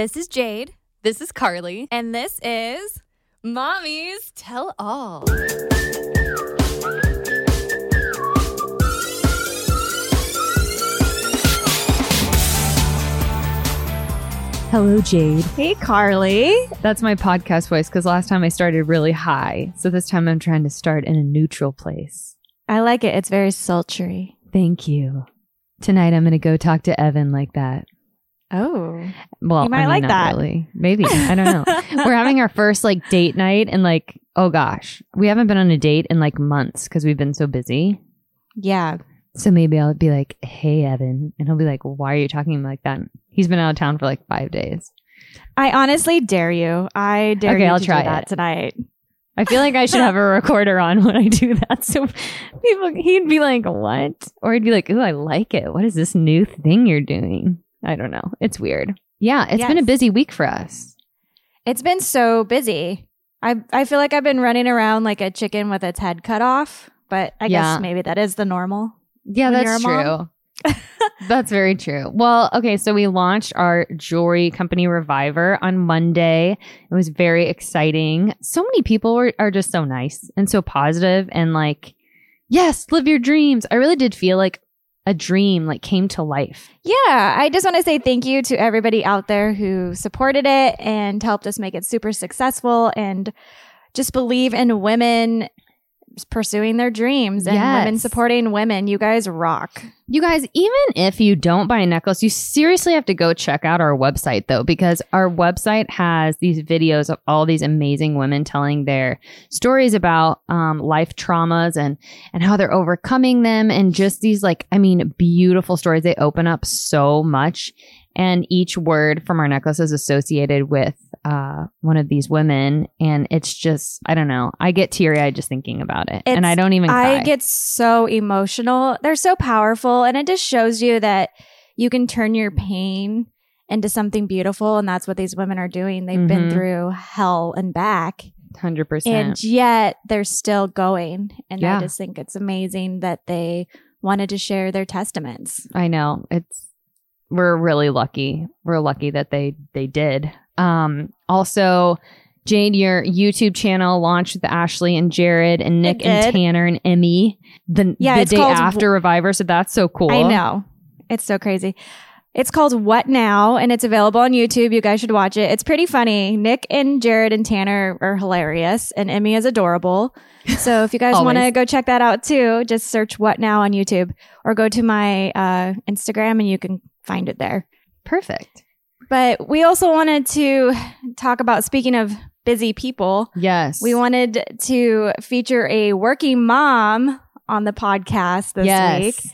This is Jade, This is Carly. and this is Mommy's tell all. Hello, Jade. Hey Carly. That's my podcast voice because last time I started really high. So this time I'm trying to start in a neutral place. I like it. It's very sultry. Thank you. Tonight I'm going to go talk to Evan like that. Oh. Well, You might I mean, like that. Really. Maybe. I don't know. We're having our first like date night and like, oh gosh, we haven't been on a date in like months because we've been so busy. Yeah. So maybe I'll be like, hey, Evan. And he'll be like, why are you talking like that? He's been out of town for like five days. I honestly dare you. I dare Okay, you I'll to try do that it. tonight. I feel like I should have a recorder on when I do that. So people, he'd be like, what? Or he'd be like, ooh, I like it. What is this new thing you're doing? I don't know. It's weird. Yeah, it's been a busy week for us. It's been so busy. I I feel like I've been running around like a chicken with its head cut off, but I Yeah. guess maybe that is the normal. Yeah, that's true. that's very true. Well, okay, so we launched our jewelry company Reviver on Monday. It was very exciting. So many people were, are just so nice and so positive and like, yes, live your dreams. I really did feel like a dream like came to life. Yeah, I just want to say thank you to everybody out there who supported it and helped us make it super successful and just believe in women pursuing their dreams and women supporting women. You guys rock. You guys, even if you don't buy a necklace, you seriously have to go check out our website though, because our website has these videos of all these amazing women telling their stories about um, life traumas and and how they're overcoming them, and just these like, I mean, beautiful stories. They open up so much, and each word from our necklace is associated with uh, one of these women, and it's just, I don't know, I get teary eyed just thinking about it, and I don't even. Cry. I get so emotional. They're so powerful and it just shows you that you can turn your pain into something beautiful and that's what these women are doing. They've been Mhm. through hell and back. hundred percent. And yet they're still going. And Yeah. I just think it's amazing that they wanted to share their testaments. I know. It's we're really lucky. We're lucky that they they did. Um also Jade, your YouTube channel launched with Ashley and Jared and Nick and. Tanner and Emmy the, Yeah, the day called- after Reviver. So that's so cool. I know. It's so crazy. It's called What Now and it's available on YouTube. You guys should watch it. It's pretty funny. Nick and Jared and Tanner are hilarious and Emmy is adorable. So if you guys want to go check that out too, just search What Now on YouTube or go to my uh, Instagram and you can find it there. Perfect. But we also wanted to talk about speaking of busy people, Yes. we wanted to feature a working mom on the podcast this yes. week.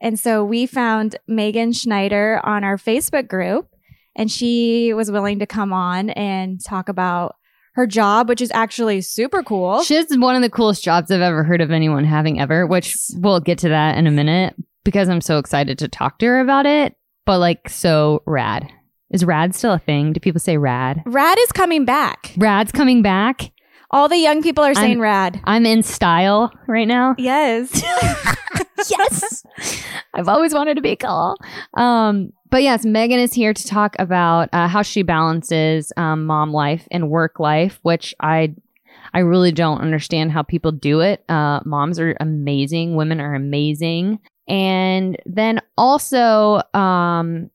And so we found Megan Schneider on our Facebook group, and she was willing to come on and talk about her job, which is actually super cool. She has one of the coolest jobs I've ever heard of anyone having ever, which we'll get to that in a minute because I'm so excited to talk to her about it. But like so rad. Is rad still a thing? Do people say rad? Rad is coming back. Rad's coming back. All the young people are saying I'm- rad. I'm in style right now. Yes. yes. I've always wanted to be cool. Um, but yes, Megan is here to talk about uh, how she balances um, mom life and work life, which I I really don't understand how people do it. Uh, moms are amazing. Women are amazing. And then also, um,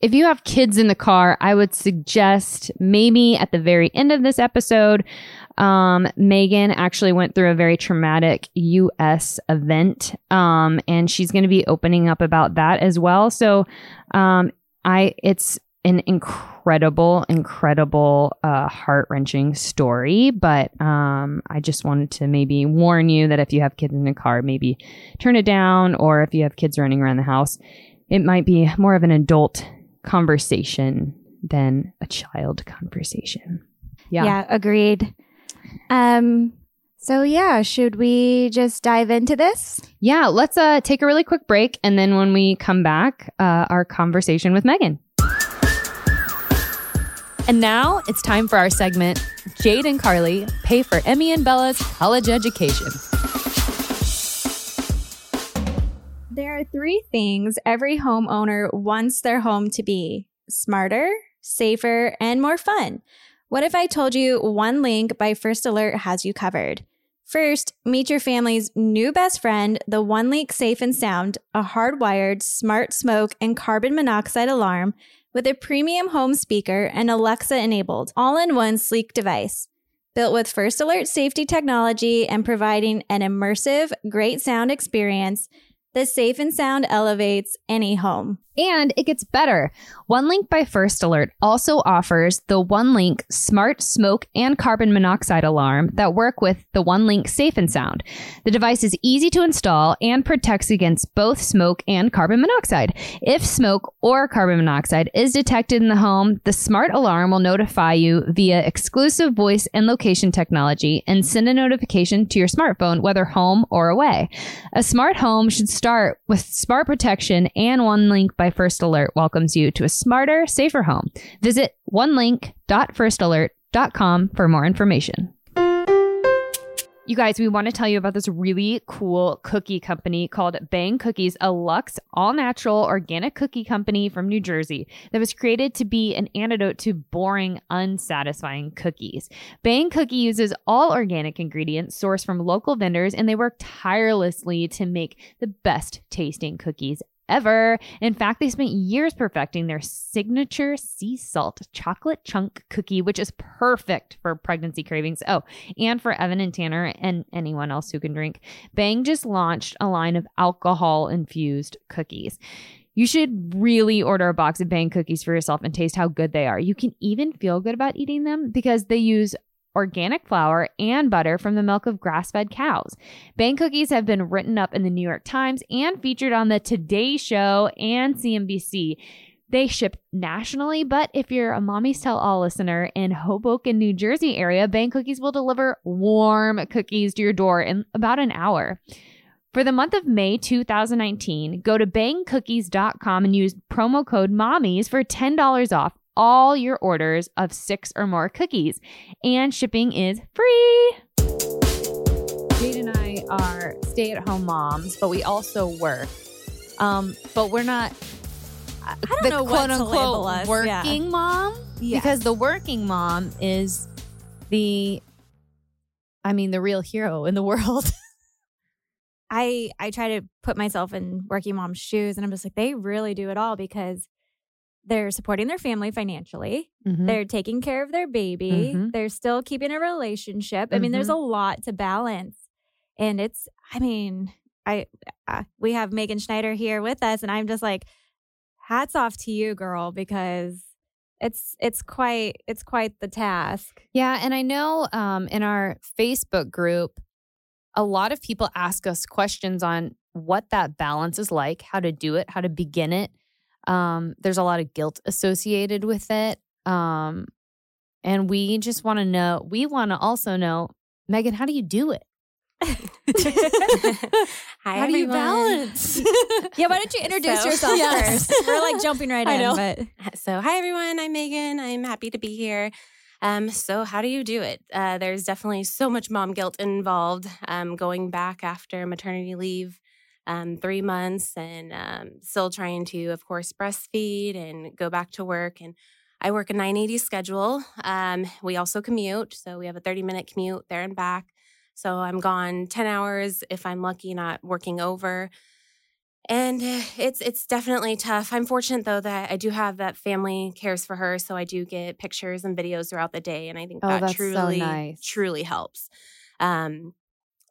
if you have kids in the car, I would suggest maybe at the very end of this episode, um, Megan actually went through a very traumatic US event, um, and she's going to be opening up about that as well. So, um, I it's an incredible, incredible, uh, heart wrenching story. But um, I just wanted to maybe warn you that if you have kids in the car, maybe turn it down, or if you have kids running around the house, it might be more of an adult conversation than a child conversation. Yeah. yeah, agreed. Um so yeah, should we just dive into this? Yeah, let's uh take a really quick break and then when we come back, uh our conversation with Megan. And now it's time for our segment Jade and Carly pay for Emmy and Bella's college education. There are three things every homeowner wants their home to be smarter, safer, and more fun. What if I told you OneLink by First Alert has you covered? First, meet your family's new best friend, the OneLink Safe and Sound, a hardwired smart smoke and carbon monoxide alarm with a premium home speaker and Alexa enabled, all in one sleek device. Built with First Alert safety technology and providing an immersive, great sound experience, the Safe and Sound elevates any home. And it gets better. OneLink by First Alert also offers the OneLink Smart Smoke and Carbon Monoxide Alarm that work with the OneLink Safe and Sound. The device is easy to install and protects against both smoke and carbon monoxide. If smoke or carbon monoxide is detected in the home, the smart alarm will notify you via exclusive voice and location technology and send a notification to your smartphone, whether home or away. A smart home should start with smart protection and OneLink by First Alert welcomes you to a smarter, safer home. Visit onelink.firstalert.com for more information. You guys, we want to tell you about this really cool cookie company called Bang Cookies, a luxe, all natural, organic cookie company from New Jersey that was created to be an antidote to boring, unsatisfying cookies. Bang Cookie uses all organic ingredients sourced from local vendors, and they work tirelessly to make the best tasting cookies ever. In fact, they spent years perfecting their signature sea salt chocolate chunk cookie, which is perfect for pregnancy cravings. Oh, and for Evan and Tanner and anyone else who can drink. Bang just launched a line of alcohol infused cookies. You should really order a box of Bang cookies for yourself and taste how good they are. You can even feel good about eating them because they use organic flour, and butter from the milk of grass fed cows. Bang cookies have been written up in the New York Times and featured on the Today Show and CNBC. They ship nationally, but if you're a Mommy's Tell All listener in Hoboken, New Jersey area, Bang Cookies will deliver warm cookies to your door in about an hour. For the month of May 2019, go to bangcookies.com and use promo code MOMMIES for $10 off all your orders of six or more cookies, and shipping is free. Jade and I are stay at home moms, but we also work. Um, but we're not I don't know what to label us. working Yeah. mom Yes. because the working mom is the I mean the real hero in the world. I I try to put myself in working mom's shoes and I'm just like they really do it all because they're supporting their family financially. Mm-hmm. They're taking care of their baby. Mhm. They're still keeping a relationship. I mean, there's a lot to balance. And it's I mean, I uh, we have Megan Schneider here with us and I'm just like hats off to you girl because it's it's quite it's quite the task. Yeah, and I know um, in our Facebook group, a lot of people ask us questions on what that balance is like, how to do it, how to begin it. Um, there's a lot of guilt associated with it, um, and we just want to know. We want to also know, Megan, how do you do it? Hi, how do you balance? Yeah, why don't you introduce So- yourself Yes. first? We're like jumping right I in, know. but So, hi everyone. I'm Megan. I'm happy to be here. Um, so, how do you do it? Uh, there's definitely so much mom guilt involved. Um, going back after maternity leave, um, three months, and um, still trying to, of course, breastfeed and go back to work. And I work a 980 schedule. Um, we also commute, so we have a 30 minute commute there and back. So I'm gone 10 hours if I'm lucky, not working over. And uh, it's it's definitely tough. I'm fortunate though that I do have that family cares for her, so I do get pictures and videos throughout the day, and I think Oh, that that's so truly nice. truly helps. Um,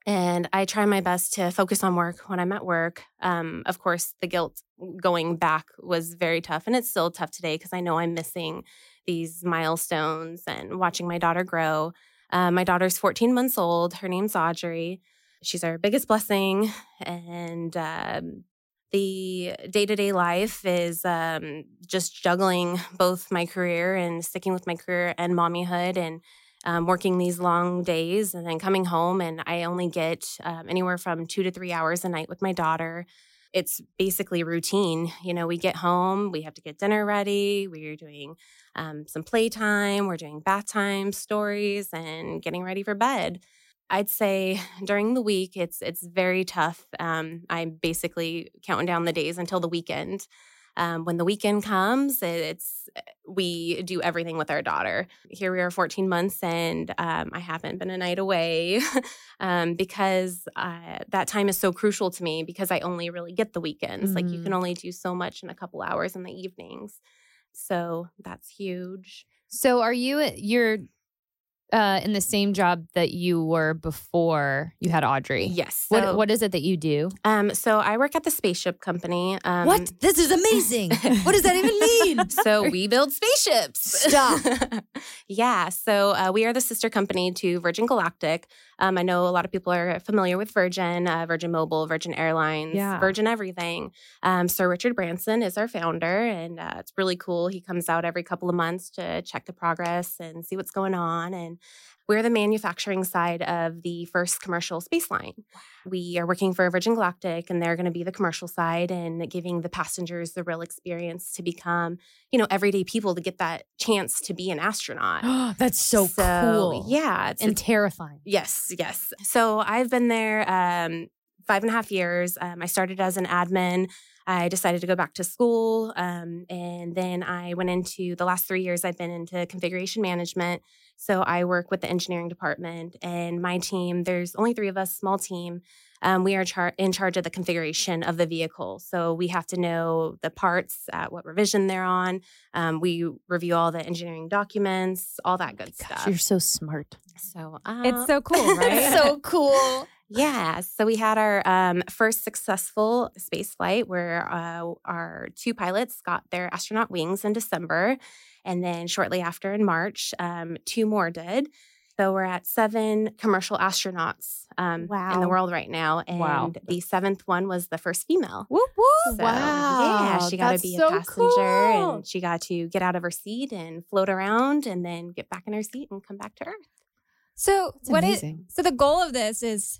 and I try my best to focus on work when I'm at work. Um, of course, the guilt going back was very tough, and it's still tough today because I know I'm missing these milestones and watching my daughter grow. Uh, my daughter's 14 months old. Her name's Audrey. She's our biggest blessing, and um, the day to day life is um, just juggling both my career and sticking with my career and mommyhood and um, working these long days and then coming home. And I only get um, anywhere from two to three hours a night with my daughter. It's basically routine. You know, we get home, we have to get dinner ready, we're doing um, some playtime, we're doing bath time stories, and getting ready for bed. I'd say during the week it's it's very tough. Um, I'm basically counting down the days until the weekend. Um, when the weekend comes, it's we do everything with our daughter. Here we are 14 months and um, I haven't been a night away um, because uh, that time is so crucial to me because I only really get the weekends. Like you can only do so much in a couple hours in the evenings. So that's huge. So are you you're uh, in the same job that you were before you had Audrey? Yes. What what is it that you do? Um, so I work at the spaceship company. Um, what? This is amazing. what does that even mean? so we build spaceships. Stop. yeah. So uh, we are the sister company to Virgin Galactic. Um, I know a lot of people are familiar with Virgin, uh, Virgin Mobile, Virgin Airlines, Yeah. Virgin Everything. Um, Sir Richard Branson is our founder, and uh, it's really cool. He comes out every couple of months to check the progress and see what's going on. And we're the manufacturing side of the first commercial space line. We are working for Virgin Galactic, and they're going to be the commercial side and giving the passengers the real experience to become, you know, everyday people to get that chance to be an astronaut. That's so, cool. Yeah, it's, And terrifying. Yes, yes. So I've been there um, five and a half years. Um, I started as an admin. I decided to go back to school. Um, and then I went into the last three years, I've been into configuration management. So I work with the engineering department and my team, there's only three of us, small team. Um, we are char- in charge of the configuration of the vehicle. So we have to know the parts, at what revision they're on. Um, we review all the engineering documents, all that good Gosh, stuff. you're so smart. So uh, It's so cool, right? so cool. Yeah. So we had our um, first successful space flight where uh, our two pilots got their astronaut wings in December. And then shortly after in March, um, two more did. So we're at seven commercial astronauts um, in the world right now. And Wow. the seventh one was the first female. whoop whoop. So, Yeah, she got to that's be so a passenger cool. and she got to get out of her seat and float around and then get back in her seat and come back to Earth. So It's what is amazing. so the goal of this is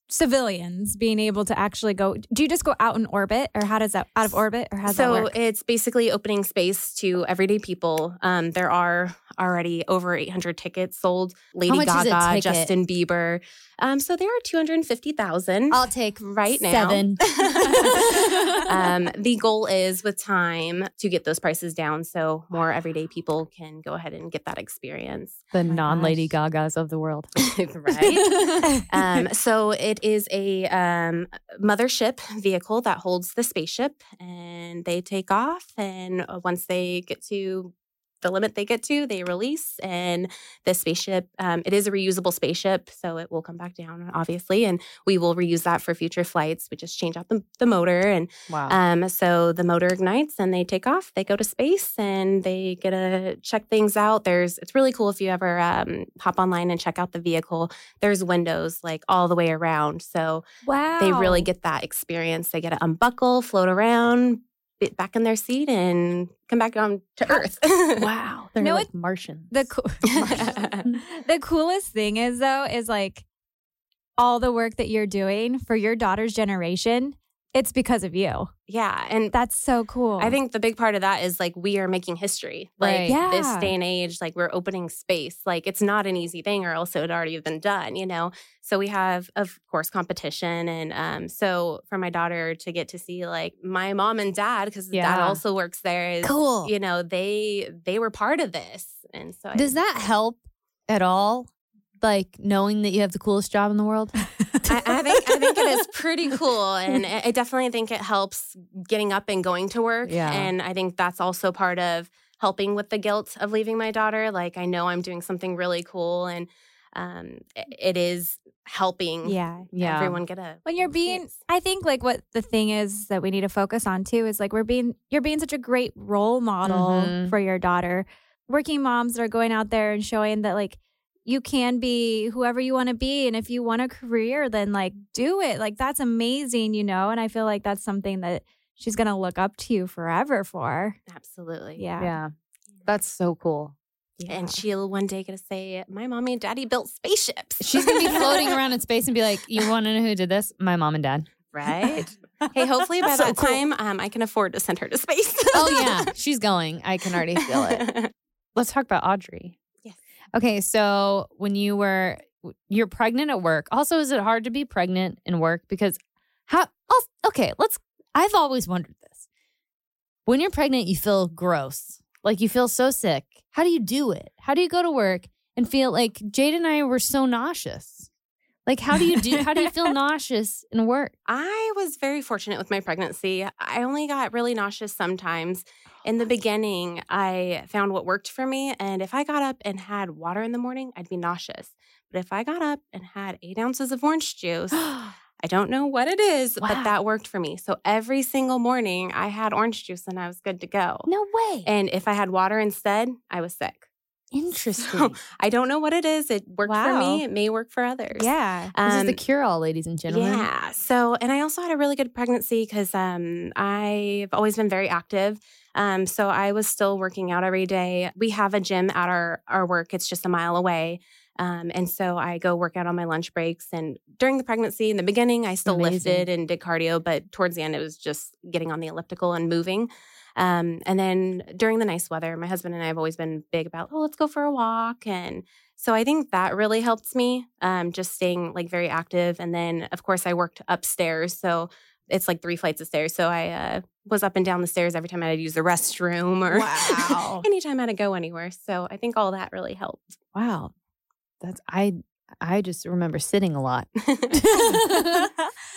civilians being able to actually go do you just go out in orbit or how does that out of orbit or how does that so work? it's basically opening space to everyday people. Um, there are already over 800 tickets sold. Lady much is a Gaga. Justin Bieber. Um, so there are 250,000 I'll take right now. seven. um, the goal is with time to get those prices down so more everyday people can go ahead and get that experience. the my non Lady. Gagas of the world. right? um, so it is a um, mothership vehicle that holds the spaceship, and they take off. And uh, once they get to the limit they get to, they release. And the spaceship, um, it is a reusable spaceship, so it will come back down, obviously, and we will reuse that for future flights. We just change out the, the motor, and Wow. um, so the motor ignites and they take off. They go to space and they get to check things out. There's it's really cool if you ever um, hop online and check out the vehicle. There's windows like all the way around, so wow. they really get that experience. They get to unbuckle, float around, get back in their seat, and come back down to Earth. wow. They're No, like Martians. the cool the coolest thing is though is like all the work that you're doing for your daughter's generation. It's because of you. yeah, and That's so cool. I think the big part of that is like we are making history. Right. Like this day and age, like we're opening space. Like it's not an easy thing, or else it would already have been done, you know? So we have, of course, competition. And um, so for my daughter to get to see like my mom and dad, because dad also works there, is, cool. you know, they they were part of this. And so I Does that help at all? Like knowing that you have the coolest job in the world? I, I think I think it is pretty cool, and I I definitely think it helps getting up and going to work. Yeah. and I think that's also part of helping with the guilt of leaving my daughter. Like I know I'm doing something really cool, and um, it- it is helping. yeah. Yeah. everyone get a. When you're being experience. I think like what the thing is that we need to focus on too is like we're being you're being such a great role model Mhm. for your daughter. Working moms that are going out there and showing that like you can be whoever you want to be and if you want a career then like do it. Like that's amazing, you know? And I feel like that's something that she's going to look up to you forever for. absolutely. Yeah. yeah. That's so cool. yeah. and she'll one day get to say, "My mommy and daddy built spaceships." She's gonna be floating around in space and be like, "You want to know who did this? My mom and dad." right? hey, hopefully by So that cool. time, um, I can afford to send her to space. Oh yeah, she's going. I can already feel it. Let's talk about Audrey. Okay, so when you were you're pregnant at work. Also, is it hard to be pregnant in work because how? Okay, let's. I've always wondered this. When you're pregnant, you feel gross. Like you feel so sick. How do you do it? How do you go to work and feel like Jade and I were so nauseous? Like how do you do how do you feel nauseous in work? I was very fortunate with my pregnancy. I only got really nauseous sometimes. In the beginning, I found what worked for me. And if I got up and had water in the morning, I'd be nauseous. But if I got up and had eight ounces of orange juice, I don't know what it is, Wow. but that worked for me. So every single morning, I had orange juice and I was good to go. no way. And if I had water instead, I was sick. Interesting. I don't know what it is. It worked for me. It may work for others. Yeah. this is the Um, cure all, ladies and gentlemen. yeah. So, and I also had a really good pregnancy because um, I've always been very active. Um, so I was still working out every day. We have a gym at our our work. It's just a mile away. Um, and so I go work out on my lunch breaks. And during the pregnancy, in the beginning, I still Amazing. lifted and did cardio, but towards the end, it was just getting on the elliptical and moving. Um, and then during the nice weather, my husband and I have always been big about, oh, let's go for a walk. And so I think that really helped me, um, just staying like very active. And then, of course, I worked upstairs. So it's like three flights of stairs. So I uh, was up and down the stairs every time I had to use the restroom or Wow. anytime I had to go anywhere. So I think all that really helped. Wow. That's I I just remember sitting a lot.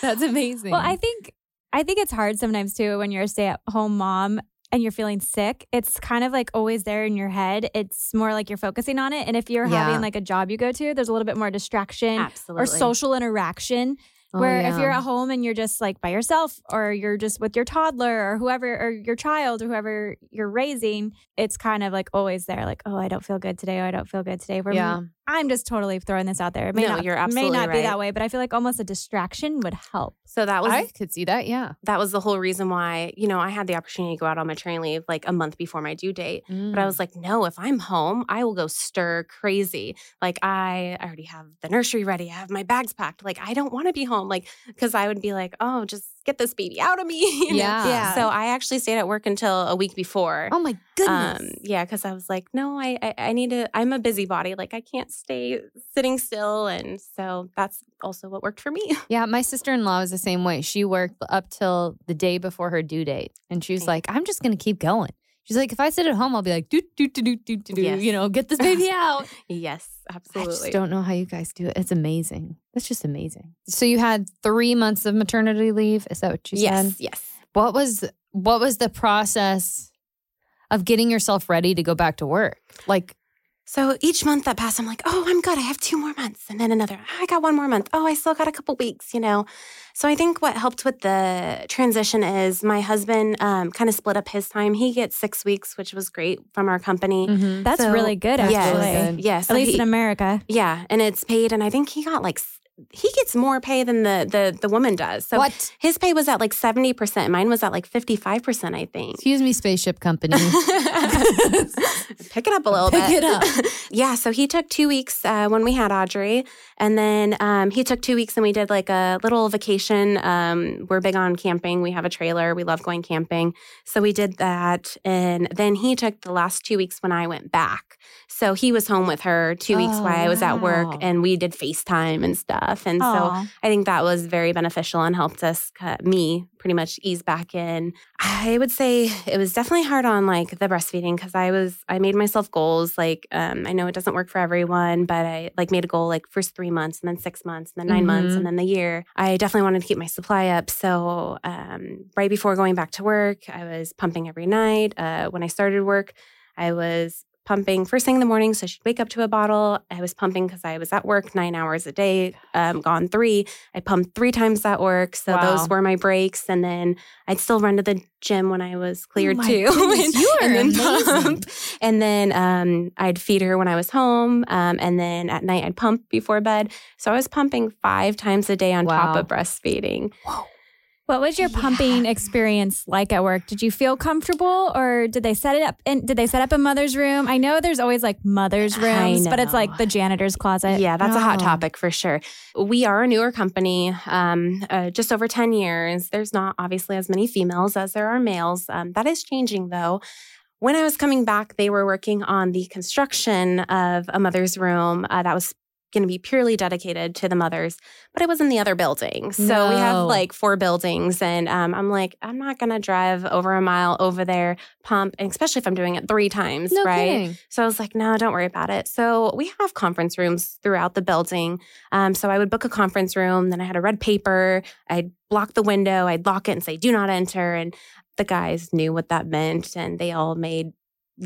That's amazing. Well, I think I think it's hard sometimes too when you're a stay-at-home mom and you're feeling sick. It's kind of like always there in your head. It's more like you're focusing on it. And if you're Yeah. having like a job you go to, there's a little bit more distraction Absolutely. or social interaction. Oh, Where yeah. if you're at home and you're just like by yourself or you're just with your toddler or whoever or your child or whoever you're raising, it's kind of like always there, like, oh, I don't feel good today. Oh, I don't feel good today. Where Yeah. I'm just totally throwing this out there. It may No, not, you're absolutely may absolutely not be that way, but I feel like almost a distraction would help. So that was I could see that. Yeah. that was the whole reason why you know I had the opportunity to go out on maternity leave like a month before my due date. But Mm. I was like, no, if I'm home, I will go stir crazy. Like I already have the nursery ready. I have my bags packed. Like I don't want to be home. Like because I would be like, oh, just get this baby out of me. you know? Yeah. Yeah. So I actually stayed at work until a week before. Oh my goodness. Um, yeah, because I was like, no, I, I I need to. I'm a busybody. Like I can't stay sitting still, and so that's also what worked for me. yeah, my sister-in-law was the same way. She worked up till the day before her due date. And she was Okay. like, I'm just gonna keep going. She's like, if I sit at home, I'll be like, do do do do do do, Yes. you know, get this baby out. yes, absolutely. I just don't know how you guys do it. It's amazing. It's just amazing. So you had three months of maternity leave. Is that what you said? yes, said? yes. What was what was the process of getting yourself ready to go back to work? Like, So each month that passed, I'm like, oh, I'm good. I have two more months. And then another, I got one more month. Oh, I still got a couple weeks, you know? So I think what helped with the transition is my husband um, kind of split up his time. He gets six weeks, which was great from our company. That's So- really good, actually. really good. Yes. At least in America. yeah. And it's paid. And I think he got like, he gets more pay than the, the, the woman does. So what? his pay was at like 70%. Mine was at like 55%, I think. Excuse me, spaceship company. Pick it up a little Pick bit. it up. yeah, so he took two weeks uh, when we had Audrey, and then um, he took two weeks and we did like a little vacation. Um, we're big on camping. We have a trailer. We love going camping, so we did that. And then he took the last two weeks when I went back. So he was home with her two weeks Oh, while I was at work, and we did FaceTime and stuff. And so I think that was very beneficial and helped us, cut me, pretty much ease back in. I would say it was definitely hard on like the breastfeeding because I was, I made myself goals. Like, um, I know it doesn't work for everyone, but I like made a goal like first three months and then six months and then 9 months Mhm. and then the year. I definitely wanted to keep my supply up. So, um, right before going back to work, I was pumping every night. Uh, when I started work, I was pumping first thing in the morning so she'd wake up to a bottle. I was pumping because i was at work nine hours a day um, gone three. I pumped three times at work so Wow. those were my breaks and then i'd still run to the gym when i was cleared Oh too goodness, are and then pump. and then um, i'd feed her when i was home um, and then at night i'd pump before bed. So i was pumping five times a day on top of breastfeeding What was your Yeah. pumping experience like at work? Did you feel comfortable or did they set it up in did they set up a mother's room? I know there's always like mother's rooms, but it's like the janitor's closet. Yeah, that's a hot Oh. topic for sure. We are a newer company, um, uh, just over 10 years. There's not obviously as many females as there are males. Um, that is changing though. When I was coming back, they were working on the construction of a mother's room uh, that was going to be purely dedicated to the mothers, but it was in the other building. So we have like four buildings, and um, I'm like, I'm not going to drive over a mile over there, pump, and especially if I'm doing it three times, No right? kidding. So I was like, no, don't worry about it. So we have conference rooms throughout the building. Um, so I would book a conference room, then I had a red paper. I'd block the window, I'd lock it and say, do not enter. And the guys knew what that meant and they all made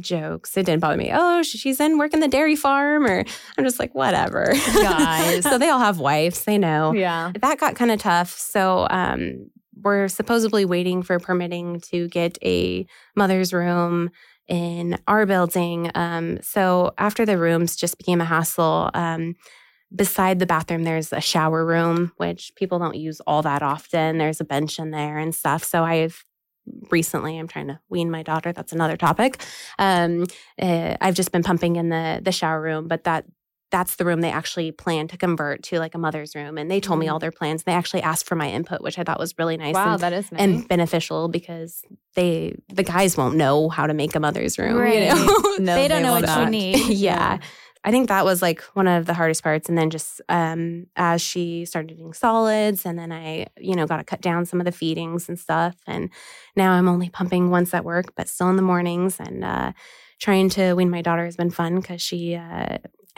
jokes. It didn't bother me. Oh, she's in working the dairy farm, or I'm just like, whatever. Guys. so they all have wives, they know Yeah. that got kind of tough. So um, we're supposedly waiting for permitting to get a mother's room in our building. Um, so after the rooms just became a hassle, um, beside the bathroom, there's a shower room, which people don't use all that often. There's a bench in there and stuff. So I've recently i'm trying to wean my daughter that's another topic um, uh, i've just been pumping in the the shower room but that that's the room they actually plan to convert to like a mother's room and they told me all their plans they actually asked for my input which i thought was really nice Wow, and, that is nice. and beneficial because they the guys won't know how to make a mother's room Right. you know No, they don't know will what you need. yeah. I think that was like one of the hardest parts. And then just um, as she started eating solids, and then I, you know, got to cut down some of the feedings and stuff. And now I'm only pumping once at work, but still in the mornings. And uh, trying to wean my daughter has been fun because she, uh,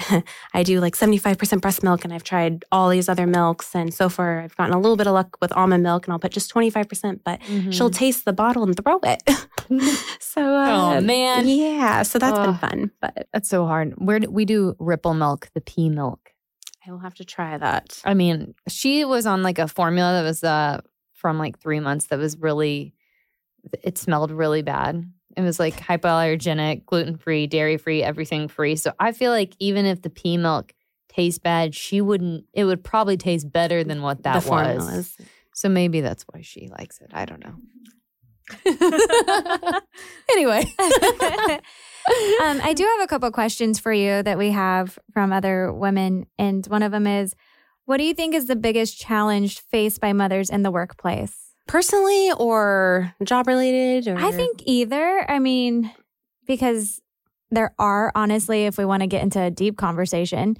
I do like 75% breast milk, and I've tried all these other milks. And so far, I've gotten a little bit of luck with almond milk, and I'll put just 25%, but Mhm. she'll taste the bottle and throw it. so, uh, Oh, man. Yeah. So that's been fun, but That's so hard. Where do, we do ripple milk, the pea milk. I will have to try that. I mean, she was on like a formula that was uh from like three months that was really it smelled really bad. It was like hypoallergenic, gluten free, dairy free, everything free. So I feel like even if the pea milk tastes bad, she wouldn't it would probably taste better than what that the formulas. was. So maybe that's why she likes it. I don't know. anyway. um, I do have a couple questions for you that we have from other women. And one of them is What do you think is the biggest challenge faced by mothers in the workplace? Personally or job related? Or I think either. I mean, because there are, honestly, if we want to get into a deep conversation,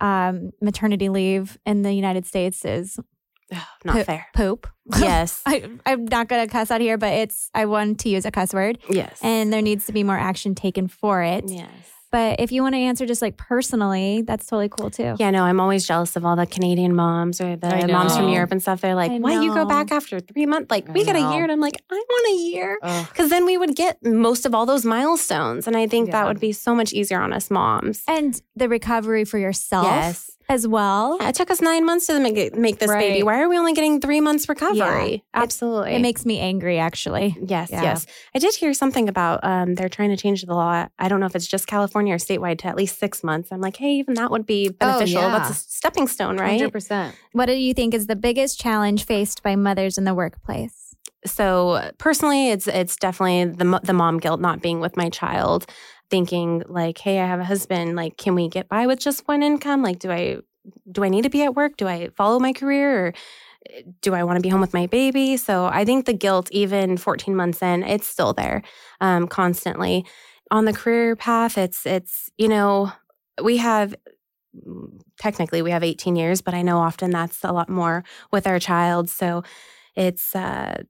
um, maternity leave in the United States is not po- fair. poop. Yes. I, I'm not going to cuss out here, but it's, I want to use a cuss word. yes. And there needs to be more action taken for it. yes. But if you want to answer just like personally, that's totally cool too. Yeah, no, I'm always jealous of all the Canadian moms or the moms from. Europe and stuff. They're like, why you go back after three months? Like, we I get a year. And I'm like, I want a year. Because then we would get most of all those milestones. And I think that would be so much easier on us moms. And the recovery for yourself Yes. As well. Yeah, it took us nine months to make, make this baby. Why are we only getting three months recovery? Yeah. Absolutely. It makes me angry, actually. Yes, Yeah. yes. I did hear something about um, they're trying to change the law. I don't know if it's just California or statewide to at least six months. I'm like, hey, even that would be beneficial. That's yeah. a stepping stone, right? 100%. What do you think is the biggest challenge faced by mothers in the workplace? So personally, it's it's definitely the the mom guilt not being with my child, thinking like, hey, I have a husband. Like, can we get by with just one income? Like, do I do I need to be at work? Do I follow my career or do I want to be home with my baby? So I think the guilt, even 14 months in, it's still there um, constantly. On the career path, it's it's you know we have technically we have 18 years, but I know often that's a lot more with our child. So it's uh,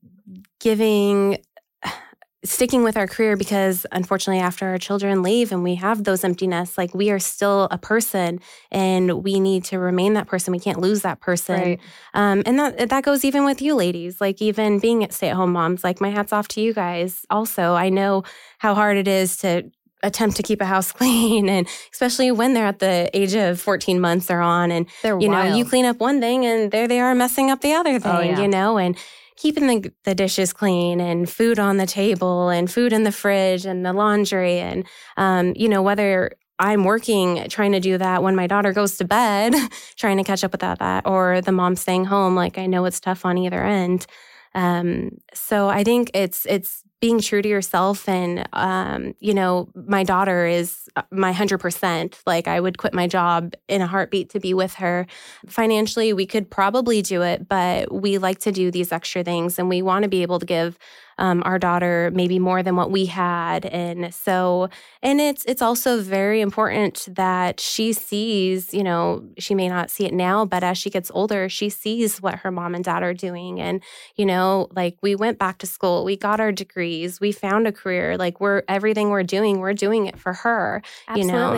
giving sticking with our career because unfortunately after our children leave and we have those empty nests like we are still a person and we need to remain that person. We can't lose that person. Right. um, and that that goes even with you ladies like even being at stay-at-home moms like my hats off to you guys. Also i know how hard it is to attempt to keep a house clean and especially when they're at the age of 14 months or on and They're you know you clean up one thing and there they are messing up the other thing Oh, yeah. you know and keeping the, the dishes clean and food on the table and food in the fridge and the laundry and um, you know whether i'm working trying to do that when my daughter goes to bed trying to catch up with that, that or the mom staying home like i know it's tough on either end um, so i think it's it's being true to yourself and um, you know my daughter is uh, my 100% like i would quit my job in a heartbeat to be with her. Financially we could probably do it but we like to do these extra things and we want to be able to give um, our daughter maybe more than what we had. And so, and it's it's also very important that she sees, you know, she may not see it now, but as she gets older, she sees what her mom and dad are doing. And, you know, like we went back to school, we got our degrees, we found a career, like we're everything we're doing, we're doing it for her. You know?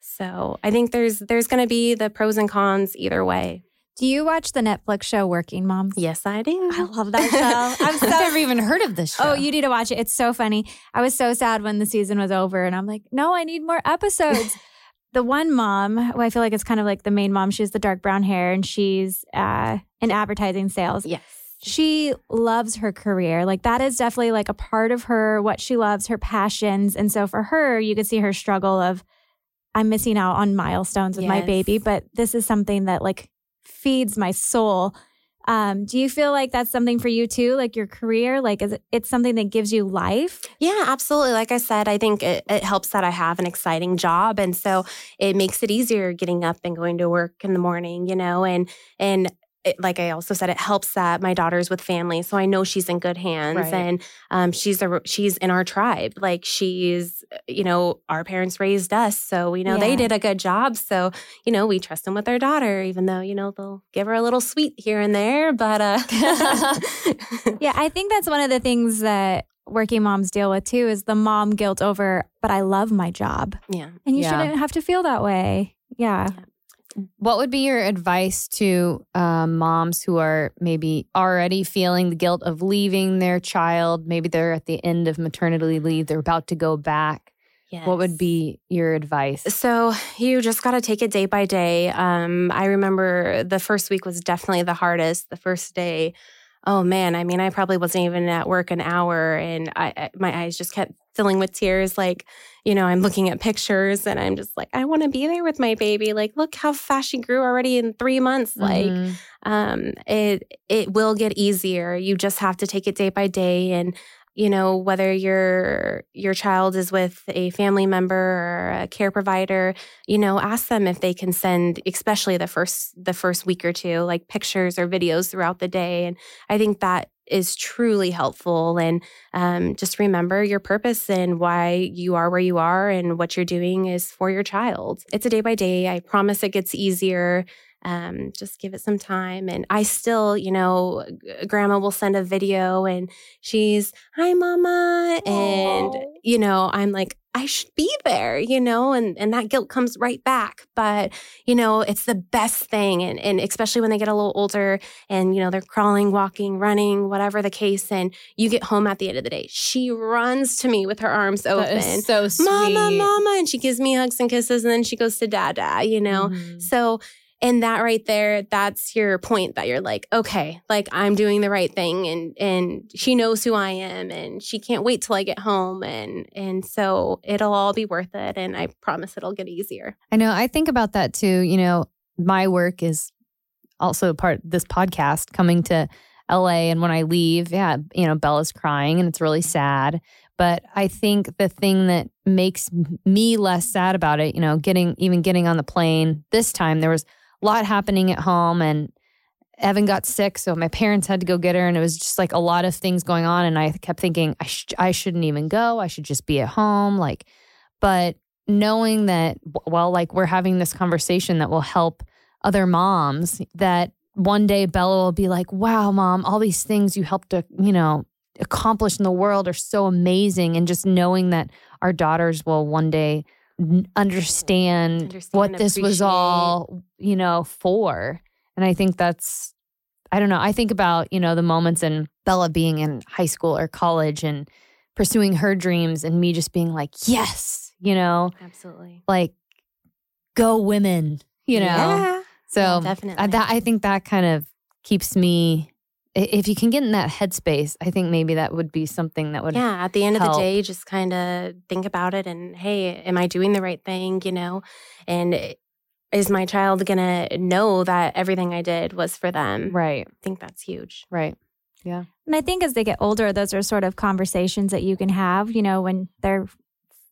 So I think there's there's gonna be the pros and cons either way. Do you watch the Netflix show Working Moms? Yes, I do. I love that show. I've so never even heard of this show. Oh, you need to watch it. It's so funny. I was so sad when the season was over, and I'm like, no, I need more episodes. the one mom, who I feel like it's kind of like the main mom. She has the dark brown hair, and she's uh, in advertising sales. yes. She loves her career. Like that is definitely like a part of her, what she loves, her passions. And so for her, you could see her struggle of, I'm missing out on milestones with my baby, but this is something that like feeds my soul. Um, do you feel like that's something for you too? Like your career, like is it, it's something that gives you life? Yeah, absolutely. Like I said, I think it, it helps that I have an exciting job, and so it makes it easier getting up and going to work in the morning. You know, and and. It, like I also said, it helps that my daughter's with family, so I know she's in good hands, Right. and um, she's a she's in our tribe. Like she's, you know, our parents raised us, so we know Yeah. they did a good job. So you know, we trust them with our daughter, even though you know they'll give her a little sweet here and there. But uh, Yeah, I think that's one of the things that working moms deal with too is the mom guilt over, but I love my job. yeah, And you Yeah. shouldn't have to feel that way. Yeah. What would be your advice to um, moms who are maybe already feeling the guilt of leaving their child? Maybe they're at the end of maternity leave, they're about to go back. What would be your advice? So you just got to take it day by day. Um, I remember the first week was definitely the hardest. The first day, oh man, I mean, I probably wasn't even at work an hour, and I, I my eyes just kept filling with tears. Like, you know, I'm looking at pictures, and I'm just like, I want to be there with my baby. Like, look how fast she grew already in three months. Like, Mhm. um, it it will get easier. You just have to take it day by day, and you know whether your your child is with a family member or a care provider. You know, ask them if they can send, especially the first the first week or two, like pictures or videos throughout the day. And I think that is truly helpful. And um, just remember your purpose and why you are where you are and what you're doing is for your child. It's a day by day. I promise it gets easier um, just give it some time. And I still, you know, grandma will send a video and she's, hi, mama. And, Aw. you know, I'm like, I should be there, you know, and, and that guilt comes right back. But, you know, it's the best thing. And, and especially when they get a little older and, you know, they're crawling, walking, running, whatever the case. And you get home at the end of the day, she runs to me with her arms open. so sweet. Mama, mama. And she gives me hugs and kisses. And then she goes to dada, you know? Mhm. So, and that right there, that's your point that you're like, okay, like I'm doing the right thing and and she knows who I am and she can't wait till I get home and and so it'll all be worth it and I promise it'll get easier. I know. I think about that too. You know, my work is also part this podcast coming to LA. And when I leave, yeah, you know, Bella's crying and it's really sad. But I think the thing that makes me less sad about it, you know, getting even getting on the plane this time, there was lot happening at home and Evan got sick, so my parents had to go get her, and it was just like a lot of things going on. And I kept thinking I sh- I shouldn't even go. I should just be at home. Like, but knowing that well, like we're having this conversation that will help other moms. That one day Bella will be like, "Wow, mom, all these things you helped to you know accomplish in the world are so amazing," and just knowing that our daughters will one day understand, Understand, what this was all you know for and I think that's, I don't know. I think about, you know, the moments in Bella being in high school or college and pursuing her dreams and me just being like, yes, you know, Absolutely. like go women, you know? Yeah. So Yeah, definitely. I, that, I think that kind of keeps me, if you can get in that headspace, I think maybe that would be something that would, yeah, at the end of the day, just kind of think about it and hey, am I doing the right thing, you know? And eh, is my child going to know that everything I did was for them? right, I think that's huge. right. Yeah. And I think as they get older, those are sort of conversations that you can have, you know, when they're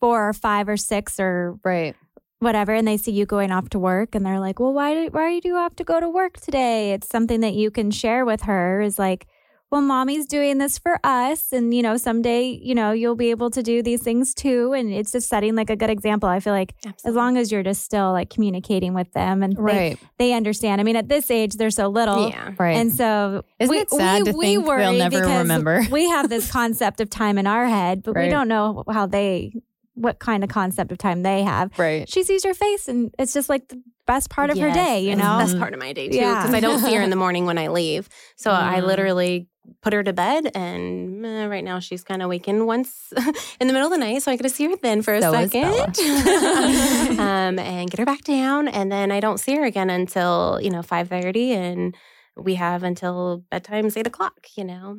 four or five or six or Right. Whatever, and they see you going off to work and they're like, well, why, did, why do you have to go to work today? It's something that you can share with her is like, well, mommy's doing this for us. And, you know, someday, you know, you'll be able to do these things too. And it's just setting like a good example. I feel like Absolutely. as long as you're just still like communicating with them and they, Right. they understand. I mean, at this age, they're so little. yeah. Right. And so Isn't we, it sad we, to we think they'll never because remember? We have this concept of time in our head, but we don't know how they, what kind of concept of time they have. right. She sees your face and it's just like the best part of her day, you know? the best part of my day too, Yeah. because I don't see her in the morning when I leave. So I Mm. literally put her to bed, and eh, right now she's kind of waking once in the middle of the night, so I get to see her then for a So second, um, and get her back down, and then I don't see her again until you know five thirty, and we have until bedtime's eight o'clock. You know,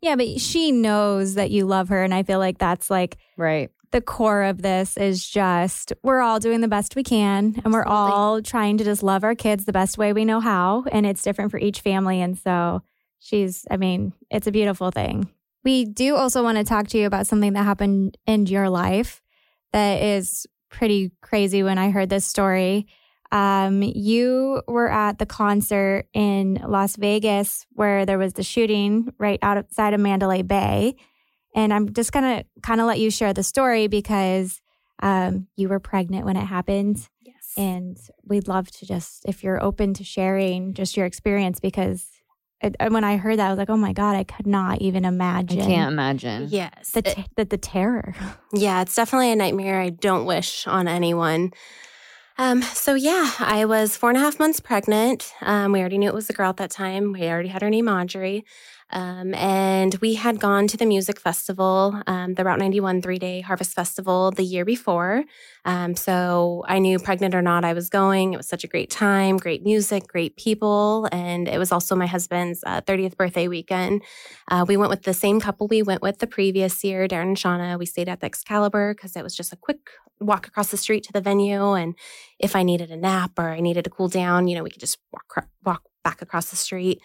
Yeah, but she knows that you love her. And I feel like that's like Right. The core of this is just we're all doing the best we can and we're Absolutely. all trying to just love our kids the best way we know how. And it's different for each family. And so she's, I mean, it's a beautiful thing. We do also want to talk to you about something that happened in your life that is pretty crazy when I heard this story. Um, you were at the concert in Las Vegas where there was the shooting right outside of Mandalay Bay. And I'm just gonna kind of let you share the story because um, you were pregnant when it happened. yes, And we'd love to just, if you're open to sharing just your experience, because it, and when I heard that, I was like, oh my God, I could not even imagine. I can't imagine. yes, The, It- the, the terror. Yeah, it's definitely a nightmare I don't wish on anyone. Um, so yeah, I was four and a half months pregnant. Um, we already knew it was a girl at that time. We already had her name Audrey. Um, and we had gone to the music festival, um, the Route 91 three day harvest festival the year before. Um, so I knew pregnant or not, I was going. It was such a great time, great music, great people. And it was also my husband's uh, 30th birthday weekend. Uh, we went with the same couple we went with the previous year, Darren and Shauna. We stayed at the Excalibur because it was just a quick walk across the street to the venue. And if I needed a nap or I needed to cool down, you know, we could just walk, walk back across the street.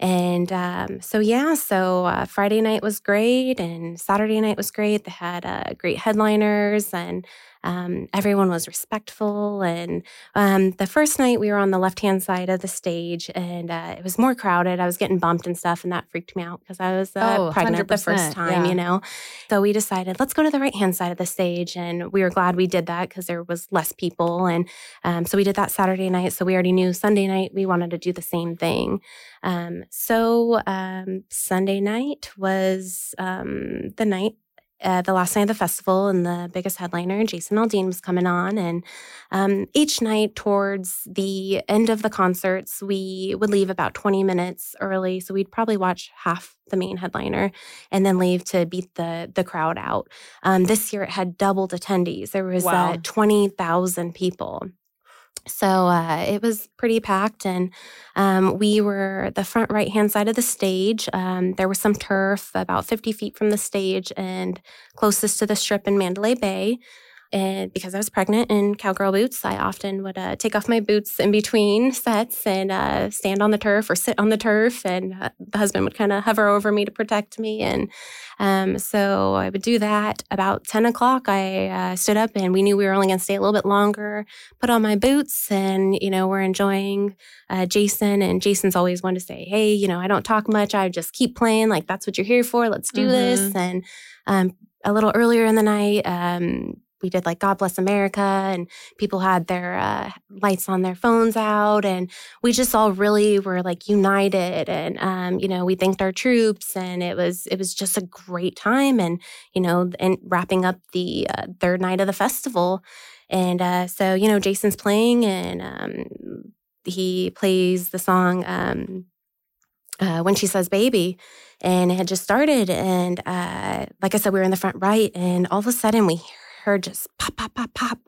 And um, so, yeah, so uh, Friday night was great and Saturday night was great. They had uh, great headliners and um, everyone was respectful. And um, the first night we were on the left hand side of the stage and uh, it was more crowded. I was getting bumped and stuff, and that freaked me out because I was uh, Oh, pregnant the first time, yeah. you know. So we decided let's go to the right hand side of the stage, and we were glad we did that because there was less people. And um, so we did that Saturday night. So we already knew Sunday night we wanted to do the same thing. Um, so um, Sunday night was um, the night. Uh, the last night of the festival, and the biggest headliner, Jason Aldean, was coming on. And um, each night, towards the end of the concerts, we would leave about 20 minutes early. So we'd probably watch half the main headliner and then leave to beat the the crowd out. Um, this year, it had doubled attendees. There was Wow. uh, 20,000 people. So uh, it was pretty packed, and um, we were the front right hand side of the stage. Um, there was some turf about 50 feet from the stage and closest to the strip in Mandalay Bay. And because I was pregnant in cowgirl boots, I often would uh, take off my boots in between sets and uh, stand on the turf or sit on the turf. And uh, the husband would kind of hover over me to protect me. And um, so I would do that. About 10 o'clock, I uh, stood up and we knew we were only going to stay a little bit longer, put on my boots, and, you know, we're enjoying uh, Jason. And Jason's always one to say, hey, you know, I don't talk much. I just keep playing. Like, that's what you're here for. Let's do this. And um, a little earlier in the night, um, we did like God Bless America, and people had their uh, lights on their phones out, and we just all really were like united, and um, you know we thanked our troops, and it was it was just a great time, and you know, and wrapping up the uh, third night of the festival, and uh, so you know Jason's playing, and um, he plays the song. Um, uh, when she says baby and it had just started and uh, like i said we were in the front right and all of a sudden we heard just pop pop pop pop.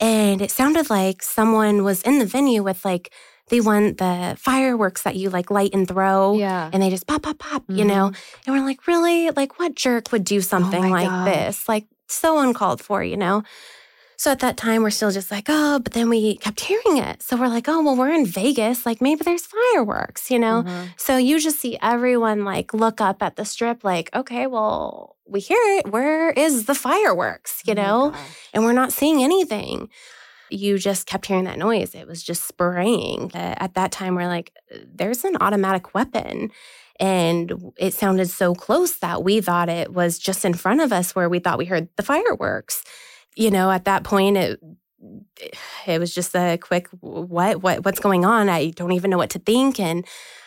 And it sounded like someone was in the venue with like they want the fireworks that you like light and throw Yeah. and they just pop pop pop you know? Mm-hmm. And we're like really? Like what jerk would do oh something my like gosh. this? Like so uncalled for you know so at that time we're still just like oh but then we kept hearing it so we're like oh well we're in vegas like maybe there's fireworks you know Mhm. so you just see everyone like look up at the strip, like, okay, well, we hear it. Where is the fireworks? You Oh know? and we're not seeing anything. You just kept hearing that noise. It was just spraying. At that time, we're like, there's an automatic weapon. And it sounded so close that we thought it was just in front of us where we thought we heard the fireworks. You know, at that point, it, it was just a quick what what what's going on? I don't even know what to think and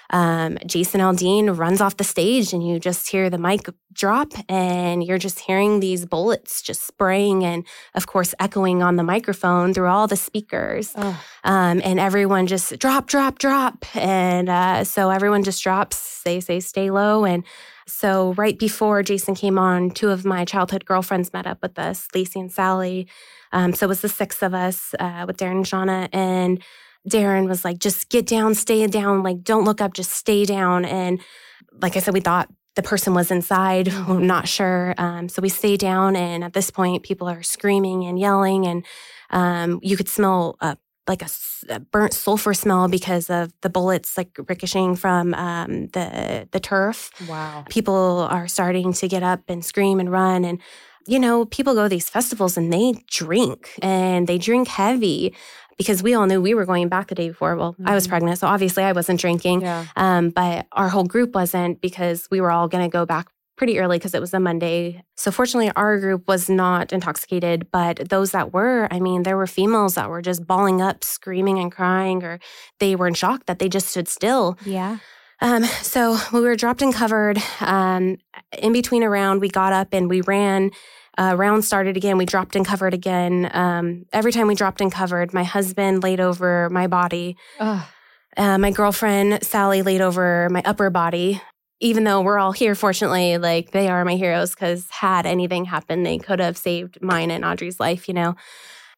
um, Jason Aldean runs off the stage, and you just hear the mic drop, and you're just hearing these bullets just spraying, and of course, echoing on the microphone through all the speakers. Oh. Um, and everyone just drop, drop, drop. And uh, so everyone just drops. They say, stay low. And so, right before Jason came on, two of my childhood girlfriends met up with us, Lacey and Sally. Um, so it was the six of us uh, with Darren and Shauna. And Darren was like, just get down, stay down, like don't look up, just stay down. And like I said, we thought the person was inside, I'm not sure. Um, so we stay down, and at this point, people are screaming and yelling, and um, you could smell uh, like a, a, burnt sulfur smell because of the bullets like ricocheting from um, the the turf. Wow! People are starting to get up and scream and run, and you know, people go to these festivals and they drink and they drink heavy because we all knew we were going back the day before. Well, mm-hmm. I was mm-hmm. pregnant, so obviously I wasn't drinking. Yeah. Um, but our whole group wasn't because we were all going to go back pretty early because it was a Monday. So fortunately, our group was not intoxicated, but those that were, I mean, there were females that were just bawling up, screaming and crying, or they were in shock that they just stood still. Yeah. Um, so we were dropped and covered. Um, in between a round, we got up and we ran uh, round started again. We dropped and covered again. Um, every time we dropped and covered, my husband laid over my body. Uh, my girlfriend Sally laid over my upper body. Even though we're all here, fortunately, like they are my heroes because had anything happened, they could have saved mine and Audrey's life. You know.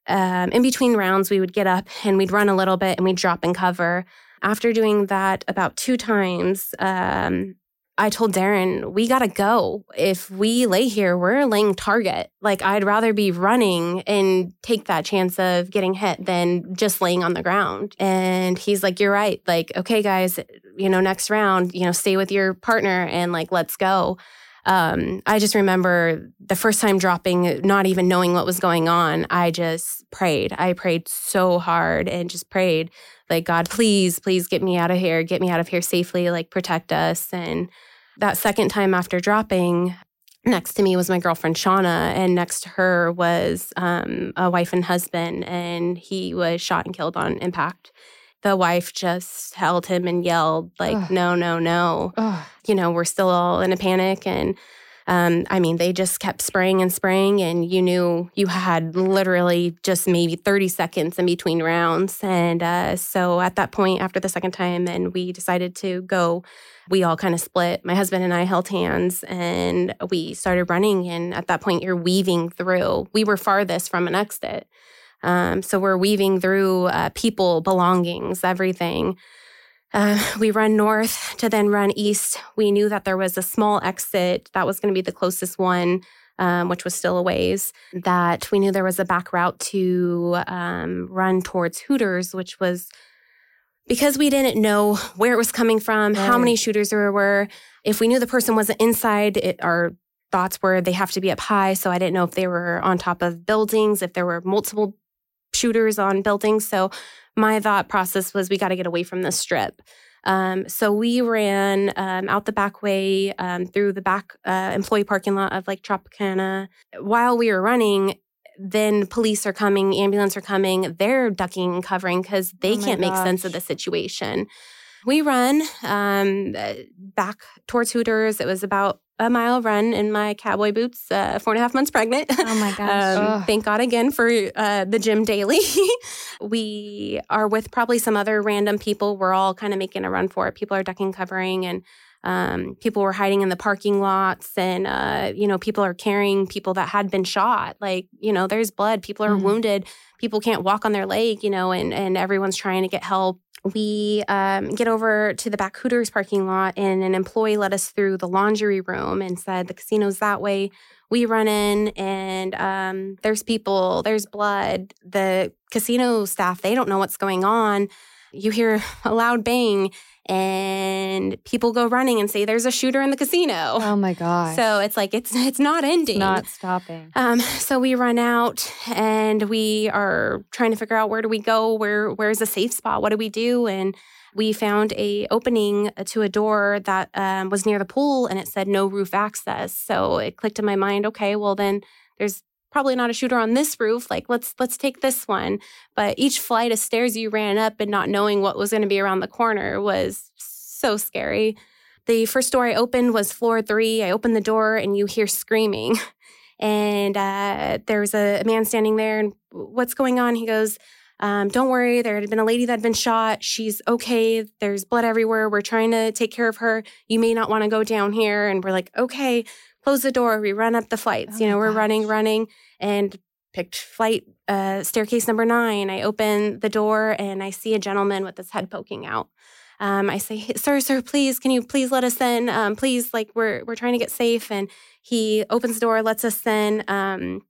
Um, in between rounds, we would get up and we'd run a little bit and we'd drop and cover. After doing that about two times, um, I told Darren, we got to go. If we lay here, we're a laying target. Like, I'd rather be running and take that chance of getting hit than just laying on the ground. And he's like, You're right. Like, okay, guys, you know, next round, you know, stay with your partner and like, let's go. Um, I just remember the first time dropping, not even knowing what was going on. I just prayed. I prayed so hard and just prayed, like, God, please, please get me out of here, get me out of here safely, like, protect us. And that second time after dropping, next to me was my girlfriend Shauna, and next to her was um, a wife and husband, and he was shot and killed on impact. The wife just held him and yelled, like, Ugh. no, no, no. Ugh. You know, we're still all in a panic. And um, I mean, they just kept spraying and spraying, and you knew you had literally just maybe 30 seconds in between rounds. And uh, so at that point, after the second time, and we decided to go we all kind of split. My husband and I held hands and we started running. And at that point, you're weaving through. We were farthest from an exit. Um, so we're weaving through uh, people, belongings, everything. Uh, we run north to then run east. We knew that there was a small exit that was going to be the closest one, um, which was still a ways. That we knew there was a back route to um, run towards Hooters, which was because we didn't know where it was coming from, right. how many shooters there were. If we knew the person wasn't inside, it, our thoughts were they have to be up high. So I didn't know if they were on top of buildings, if there were multiple shooters on buildings. So my thought process was we got to get away from the strip. Um, so we ran um, out the back way um, through the back uh, employee parking lot of like Tropicana. While we were running, then police are coming, ambulance are coming, they're ducking and covering because they oh can't gosh. make sense of the situation. We run um, back towards Hooters. It was about a mile run in my cowboy boots, uh, four and a half months pregnant. Oh my gosh. um, thank God again for uh, the gym daily. we are with probably some other random people. We're all kind of making a run for it. People are ducking, covering, and um, people were hiding in the parking lots, and uh, you know, people are carrying people that had been shot. Like, you know, there's blood. People are mm-hmm. wounded. People can't walk on their leg. You know, and and everyone's trying to get help. We um, get over to the back Hooters parking lot, and an employee led us through the laundry room and said the casino's that way. We run in, and um, there's people, there's blood. The casino staff, they don't know what's going on. You hear a loud bang, and people go running and say there's a shooter in the casino. Oh my gosh. So it's like it's it's not ending. not stopping. Um, so we run out and we are trying to figure out where do we go, where where's a safe spot, what do we do, and we found a opening to a door that um, was near the pool, and it said no roof access. So it clicked in my mind. Okay, well then there's probably not a shooter on this roof like let's let's take this one. But each flight of stairs you ran up and not knowing what was going to be around the corner was so scary. The first door i opened was floor three. I opened the door and you hear screaming. And uh, there was a man standing there and what's going on? He goes um, don't worry. There had been a lady that had been shot. She's okay. There's blood everywhere. We're trying to take care of her. You may not want to go down here. And we're like okay close the door. We run up the flights. Oh you know, we're gosh. running, running, and picked flight uh, staircase number nine. I open the door and I see a gentleman with his head poking out. Um, I say, "Sir, sir, please, can you please let us in? Um, please, like we're we're trying to get safe." And he opens the door, lets us in. Um,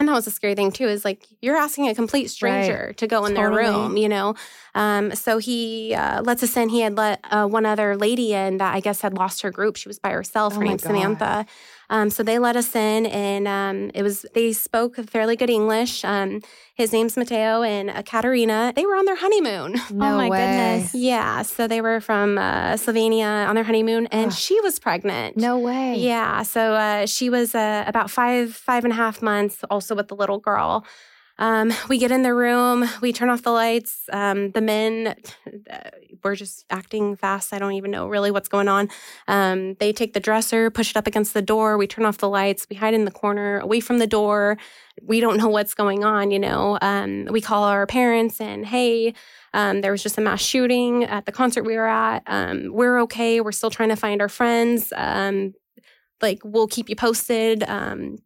and that was a scary thing too. Is like you're asking a complete stranger to go in their room, you know. Um, so he uh, lets us in. He had let uh, one other lady in that I guess had lost her group. She was by herself. Oh her name's. Samantha. Um, so they let us in, and um, it was they spoke fairly good English. Um, his name's Mateo and uh, Katerina. They were on their honeymoon. No oh my way. goodness. yeah, so they were from uh, Slovenia on their honeymoon, and Ugh. she was pregnant. No way. Yeah, so uh, she was uh, about five, five and a half months, also with the little girl. Um, we get in the room, we turn off the lights. Um, the men uh, were just acting fast. I don't even know really what's going on. Um, they take the dresser, push it up against the door. We turn off the lights. We hide in the corner, away from the door. We don't know what's going on. You know, um, we call our parents and hey, um, there was just a mass shooting at the concert we were at. Um, we're okay. We're still trying to find our friends. Like we'll keep you posted. Um,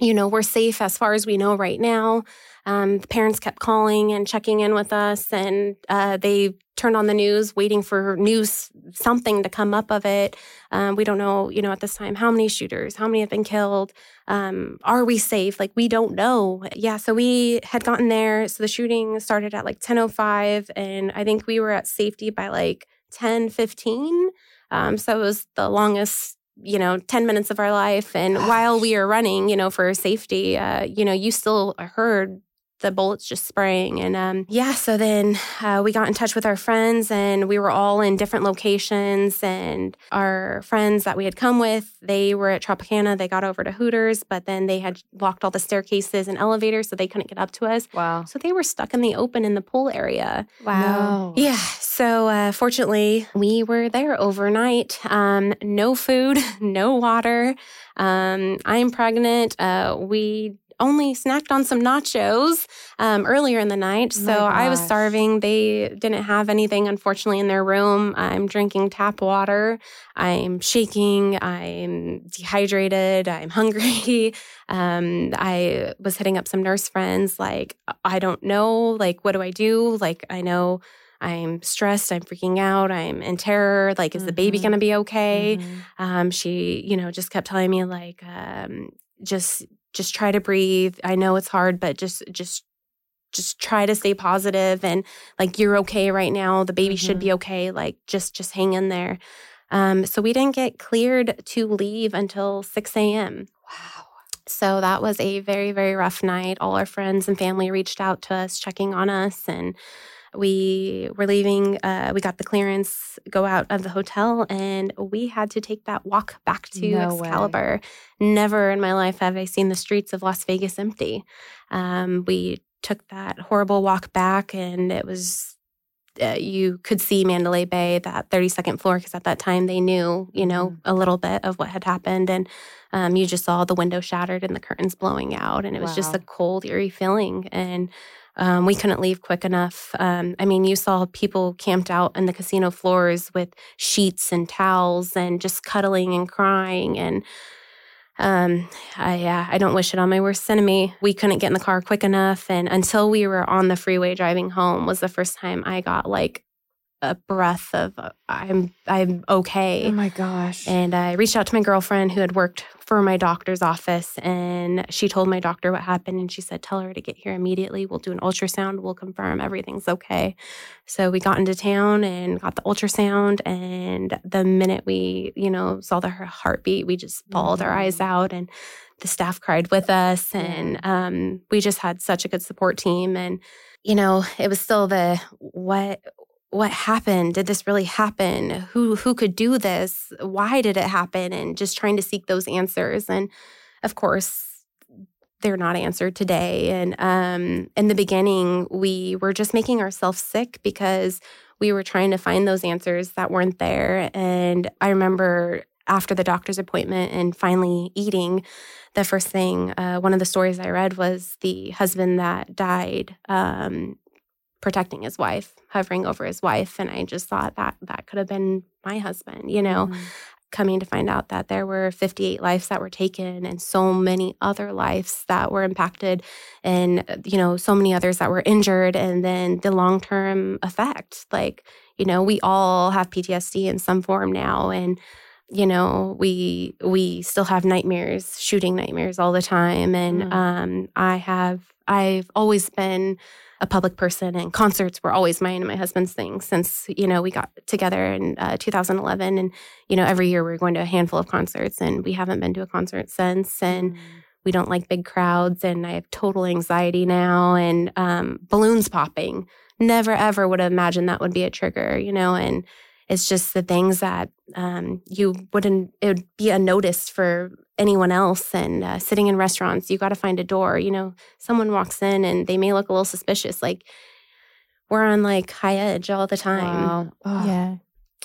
you know, we're safe as far as we know right now. Um, the parents kept calling and checking in with us, and uh, they turned on the news, waiting for news, something to come up of it. Um, we don't know, you know, at this time how many shooters, how many have been killed. Um, are we safe? Like we don't know. Yeah, so we had gotten there. So the shooting started at like 10:05, and I think we were at safety by like 10:15. Um, so it was the longest you know 10 minutes of our life. And while we are running you know for safety uh you know you still heard the bullets just spraying and um yeah so then uh, we got in touch with our friends and we were all in different locations and our friends that we had come with they were at tropicana they got over to hooters but then they had locked all the staircases and elevators so they couldn't get up to us Wow. so they were stuck in the open in the pool area Wow. No. yeah. So uh, fortunately, we were there overnight. Um, no food, no water. Um, I'm pregnant. Uh, we only snacked on some nachos um, earlier in the night. So I was starving. They didn't have anything, unfortunately, in their room. I'm drinking tap water. I'm shaking. I'm dehydrated. I'm hungry. Um, I was hitting up some nurse friends, like, I don't know. Like, what do I do? Like, I know I'm stressed. I'm freaking out. I'm in terror. Like, is the baby Mhm. going to be okay? Mhm. Um, she, you know, just kept telling me like, um, just, just try to breathe. I know it's hard, but just, just, just try to stay positive and like you're okay right now. The baby should be okay. Like, just, just hang in there. Um, so we didn't get cleared to leave until 6 a.m. Wow. So that was a very, very rough night. All our friends and family reached out to us, checking on us, and we were leaving. Uh, we got the clearance, go out of the hotel, and we had to take that walk back to No way. Excalibur. Never in my life have I seen the streets of Las Vegas empty. Um, we took that horrible walk back, and it was. Uh, you could see Mandalay Bay, that 32nd floor, because at that time they knew, you know, Mhm. a little bit of what had happened. And um, you just saw the window shattered and the curtains blowing out, and it was just a cold, eerie feeling. And um, we couldn't leave quick enough. Um, I mean, you saw people camped out in the casino floors with sheets and towels and just cuddling and crying. And um, I, yeah, I don't wish it on my worst enemy. We couldn't get in the car quick enough, and until we were on the freeway driving home was the first time I got like a breath of uh, I'm I'm okay. Oh my gosh. And I reached out to my girlfriend who had worked for my doctor's office and she told my doctor what happened and she said tell her to get here immediately. We'll do an ultrasound, we'll confirm everything's okay. So we got into town and got the ultrasound and the minute we, you know, saw the her heartbeat, we just bawled our eyes out and the staff cried with us and um, we just had such a good support team and you know, it was still the what what happened? Did this really happen? Who who could do this? Why did it happen? And just trying to seek those answers. And of course, they're not answered today. And um, in the beginning, we were just making ourselves sick because we were trying to find those answers that weren't there. And I remember after the doctor's appointment and finally eating, the first thing, uh, one of the stories I read was the husband that died um, protecting his wife, hovering over his wife. And I just thought that that could have been my husband, you know, mm-hmm. coming to find out that there were 58 lives that were taken and so many other lives that were impacted and, you know, so many others that were injured. And then the long term effect, like, you know, we all have PTSD in some form now. And, you know we we still have nightmares shooting nightmares all the time and mm. um i have i've always been a public person and concerts were always mine and my husband's thing since you know we got together in uh, 2011 and you know every year we are going to a handful of concerts and we haven't been to a concert since and mm. we don't like big crowds and i have total anxiety now and um, balloons popping never ever would have imagined that would be a trigger you know and it's just the things that um, you wouldn't it would be unnoticed for anyone else. And uh, sitting in restaurants you got to find a door you know someone walks in and they may look a little suspicious like we're on like high edge all the time. Wow. yeah.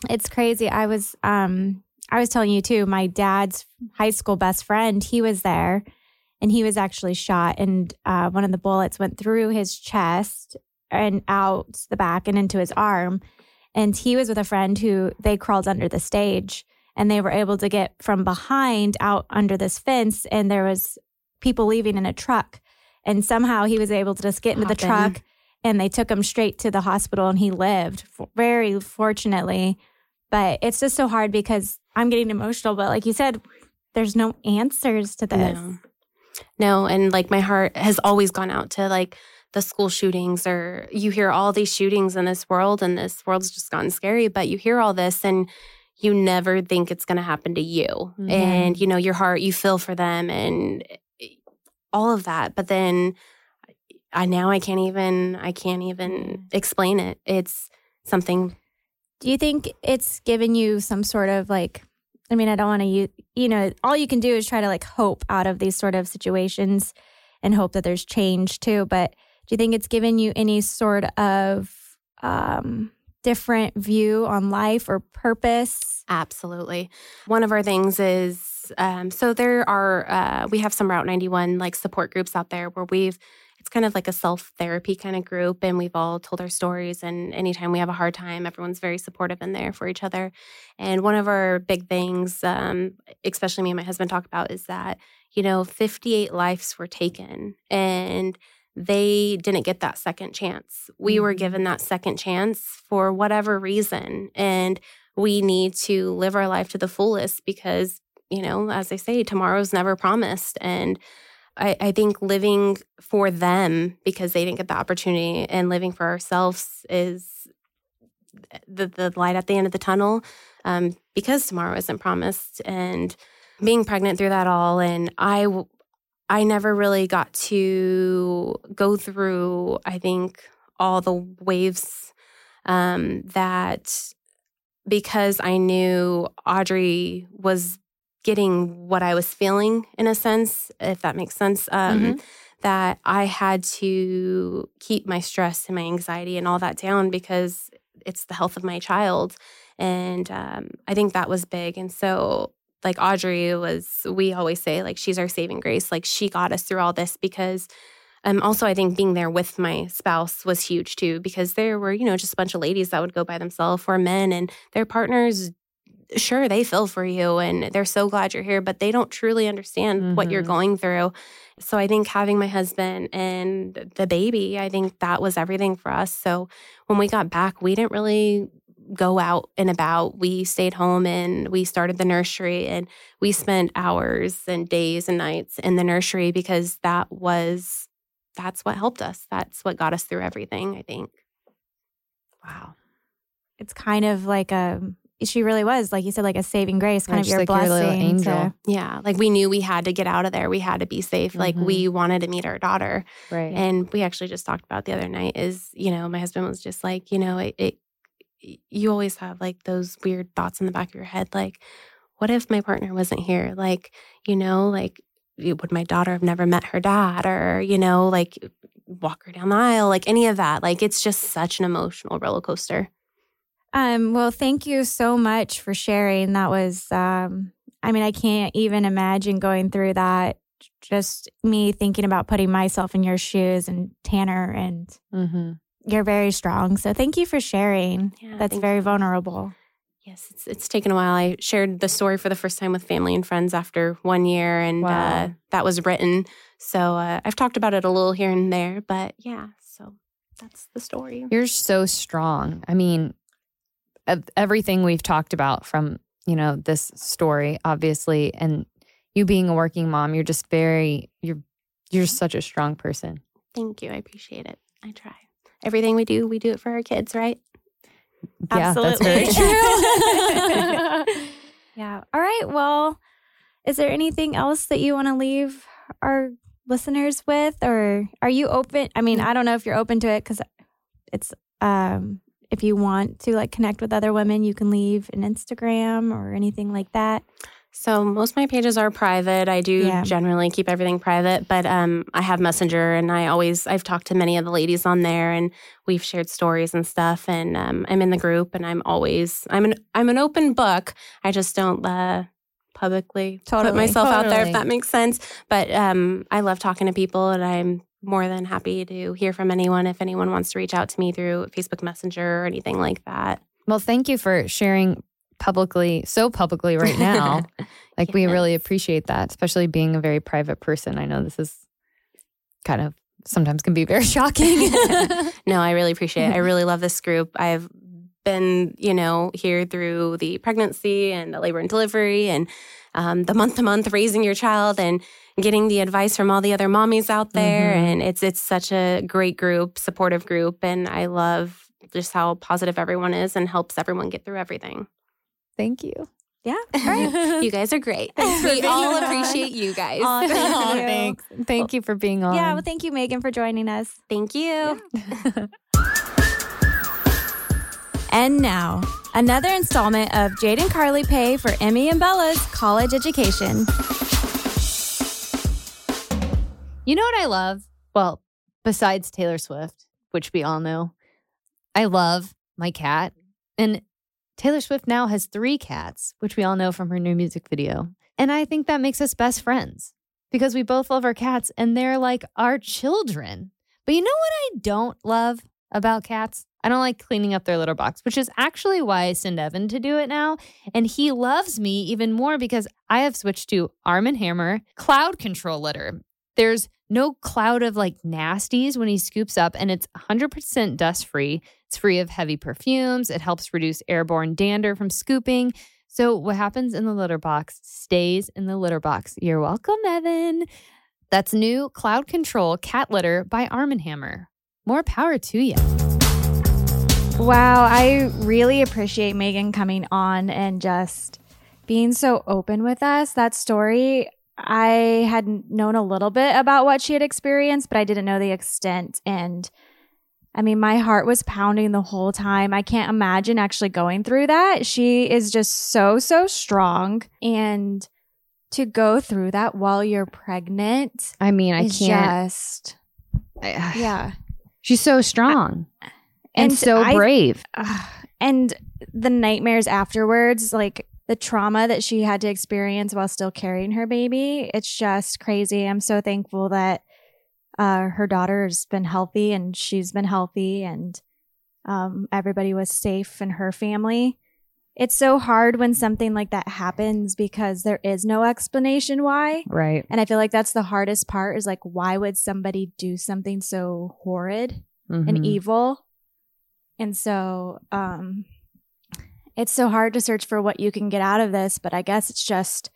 It's crazy. I was um i was telling you too my dad's high school best friend he was there and he was actually shot and uh, one of the bullets went through his chest and out the back and into his arm and he was with a friend who they crawled under the stage and they were able to get from behind out under this fence and there was people leaving in a truck. And somehow he was able to just get into the truck and they took him straight to the hospital and he lived very fortunately. But it's just so hard because i'm getting emotional but like you said there's no answers to this. No, no and like my heart has always gone out to like the school shootings or you hear all these shootings in this world and this world's just gotten scary but you hear all this and you never think it's going to happen to you mm-hmm. and you know your heart you feel for them and all of that but then i now i can't even i can't even explain it it's something do you think it's given you some sort of like i mean i don't want to you you know all you can do is try to like hope out of these sort of situations and hope that there's change too but do you think it's given you any sort of um, different view on life or purpose? Absolutely. One of our things is um, so there are uh, we have some Route 91 like support groups out there where we've it's kind of like a self therapy kind of group and we've all told our stories and anytime we have a hard time everyone's very supportive in there for each other and one of our big things um, especially me and my husband talk about is that you know 58 lives were taken and they didn't get that second chance. We mm-hmm. were given that second chance for whatever reason. And we need to live our life to the fullest because, you know, as I say, tomorrow's never promised. And I, I think living for them because they didn't get the opportunity and living for ourselves is the, the light at the end of the tunnel um, because tomorrow isn't promised. And being pregnant through that all, and I I never really got to go through, I think, all the waves um, that because I knew Audrey was getting what I was feeling in a sense, if that makes sense, um, mm-hmm. that I had to keep my stress and my anxiety and all that down because it's the health of my child. And um, I think that was big. And so like Audrey was, we always say, like, she's our saving grace. Like, she got us through all this because um, also, I think being there with my spouse was huge too, because there were, you know, just a bunch of ladies that would go by themselves or men and their partners, sure, they feel for you and they're so glad you're here, but they don't truly understand mm-hmm. what you're mm-hmm. going through. So I think having my husband and the baby, I think that was everything for us. So when we got back, we didn't really go out and about. We stayed home and we started the nursery and we spent hours and days and nights in the nursery because that was that's what helped us. That's what got us through everything, I think. Wow. It's kind of like a she really was, like you said, like a saving grace, kind Yeah, of your like your little blessing. angel. to- Yeah, like we knew we had to get out of there. We had to be safe. Like we mm-hmm. wanted to meet our daughter. Right. And we actually just talked about the other night is, you know, my husband was just like, you know, it, it you always have like those weird thoughts in the back of your head like what if my partner wasn't here? Like, you know, like would my daughter have never met her dad or, you know, like walk her down the aisle, like any of that. Like it's just such an emotional roller coaster. Um, well, thank you so much for sharing. That was, um, I mean, I can't even imagine going through that. Just me thinking about putting myself in your shoes and Tanner, and mm-hmm. You're very strong. So thank you for sharing. Yeah, That's very you. vulnerable. Yes, it's it's taken a while. I shared the story for the first time with family and friends after one year, and Wow. uh, that was written. So uh, I've talked about it a little here and there, but yeah. So that's the story. You're so strong. I mean, everything we've talked about from, you know, this story, obviously, and you being a working mom, you're just very, you're, you're such a strong person. Thank you. I appreciate it. I try. Everything we do, we do it for our kids, right? Yeah, that's very true. Yeah. All right. Well, is there anything else that you want to leave our listeners with, or are you open? I mean, I don't know if you're open to it because it's um if you want to like connect with other women, you can leave an Instagram or anything like that. So most of my pages are private. I do Yeah. generally keep everything private, but um, I have Messenger, and I always I've talked to many of the ladies on there, and we've shared stories and stuff. And um, I'm in the group, and I'm always I'm an I'm an open book. I just don't uh, publicly Totally. put myself out there, if that makes sense. But um, I love talking to people, and I'm more than happy to hear from anyone if anyone wants to reach out to me through Facebook Messenger or anything like that. well, thank you for sharing publicly, so publicly right now. Like, we really appreciate that, especially being a very private person. I know this is kind of sometimes can be very shocking. No, I really appreciate it. I really love this group. I've been, you know, here through the pregnancy and the labor and delivery and um, the month to month raising your child and getting the advice from all the other mommies out there. Mhm. And it's it's such a great group, supportive group, and I love just how positive everyone is and helps everyone get through everything. Thank you. Yeah. All right. You guys are great. We all on. appreciate you guys. Aw, thank Aw, you. thanks. Thank you for being on. yeah. Well, thank you, Megan, for joining us. Thank you. And now, another installment of Jade and Carly pay for Emmy and Bella's college education. You know what I love? Well, besides Taylor Swift, which we all know, I love my cat. And Taylor Swift now has three cats, which we all know from her new music video. And I think that makes us best friends because we both love our cats and they're like our children. But you know what I don't love about cats? I don't like cleaning up their litter box, which is actually why I send Evan to do it now. And he loves me even more because I have switched to Arm and Hammer cloud control litter. There's no cloud of like nasties when he scoops up, and it's 100% dust free. It's free of heavy perfumes. It helps reduce airborne dander from scooping. So, what happens in the litter box stays in the litter box. You're welcome, Evan. That's new cloud control cat litter by Arm & Hammer. More power to you. Wow, I really appreciate Megan coming on and just being so open with us. That story, I had known a little bit about what she had experienced, but I didn't know the extent. And I mean, my heart was pounding the whole time. I can't imagine actually going through that. She is just so, so strong. And to go through that while you're pregnant I mean, I can't. just, I- yeah. she's so strong and, And so I- brave. Ugh. and the nightmares afterwards, like the trauma that she had to experience while still carrying her baby, it's just crazy. I'm so thankful that uh, her daughter has been healthy and she's been healthy and um, everybody was safe in her family. It's so hard when something like that happens because there is no explanation why. Right. And I feel like that's the hardest part is like, why would somebody do something so horrid? and Mhm. evil. And so, um, it's so hard to search for what you can get out of this, but I guess it's just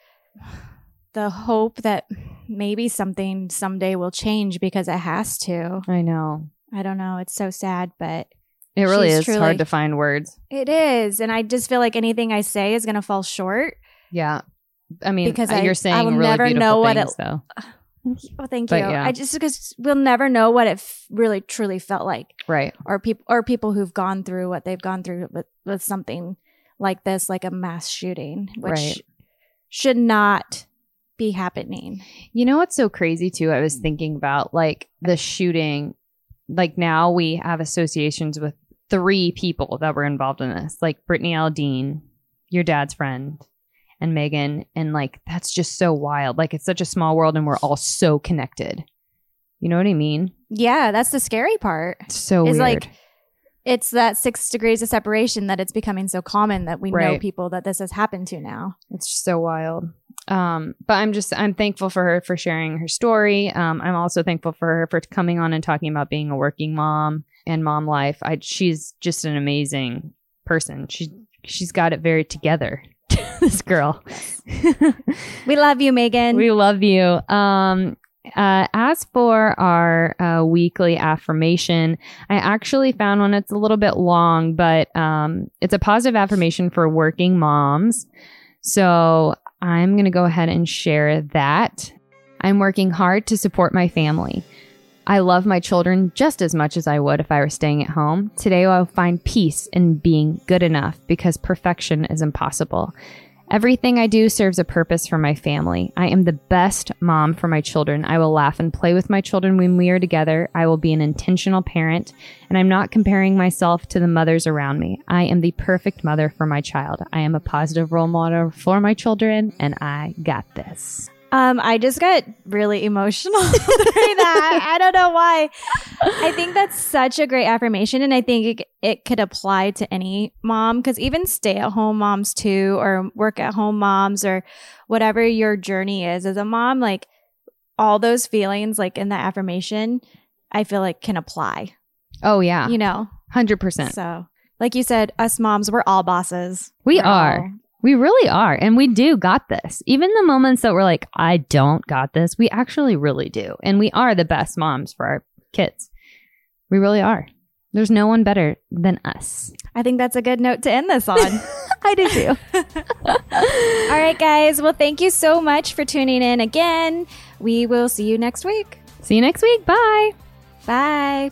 the hope that maybe something someday will change because it has to. I know. I don't know. It's so sad, but It really is truly- hard to find words. it is. And I just feel like anything I say is going to fall short. Yeah. I mean, Because uh, I- you're saying I will really never beautiful know what things, it- though. Oh, thank But you. yeah. I just because we'll never know what it f- really truly felt like, Right. or people or people who've gone through what they've gone through with with something like this, like a mass shooting, which Right. should not be happening. You know what's so crazy too? I was mm. thinking about like the shooting. Like now we have associations with three people that were involved in this, like Brittany Aldean, your dad's friend, and Megan. And like that's just so wild. Like it's such a small world and we're all so connected. You know what I mean? Yeah, that's the scary part. It's so It's weird. like it's that six degrees of separation that it's becoming so common that we know people that this has happened to now. It's just so wild. Um, but I'm just I'm thankful for her for sharing her story. Um, I'm also thankful for her for coming on and talking about being a working mom and mom life. I she's just an amazing person. She she's got it very together. this girl. We love you, Megan. we love you. Um, uh, as for our uh, weekly affirmation, I actually found one. It's a little bit long, but um, it's a positive affirmation for working moms. So I'm going to go ahead and share that. I'm working hard to support my family. I love my children just as much as I would if I were staying at home. Today, I'll find peace in being good enough because perfection is impossible. Everything I do serves a purpose for my family. I am the best mom for my children. I will laugh and play with my children when we are together. I will be an intentional parent, and I'm not comparing myself to the mothers around me. I am the perfect mother for my child. I am a positive role model for my children, and I got this. Um, I just got really emotional during that. I don't know why. I think that's such a great affirmation, and I think it, it could apply to any mom because even stay at home moms too, or work at home moms, or whatever your journey is as a mom, like all those feelings, like in that affirmation, I feel like can apply. Oh, yeah. You know, 100%. so like you said, us moms, we're all bosses. We We're are. all- We really are. And we do got this. Even the moments that we're like, I don't got this, we actually really do. And we are the best moms for our kids. We really are. There's no one better than us. I think that's a good note to end this on. I do too. All right, guys. Well, thank you so much for tuning in again. We will see you next week. See you next week. Bye. Bye.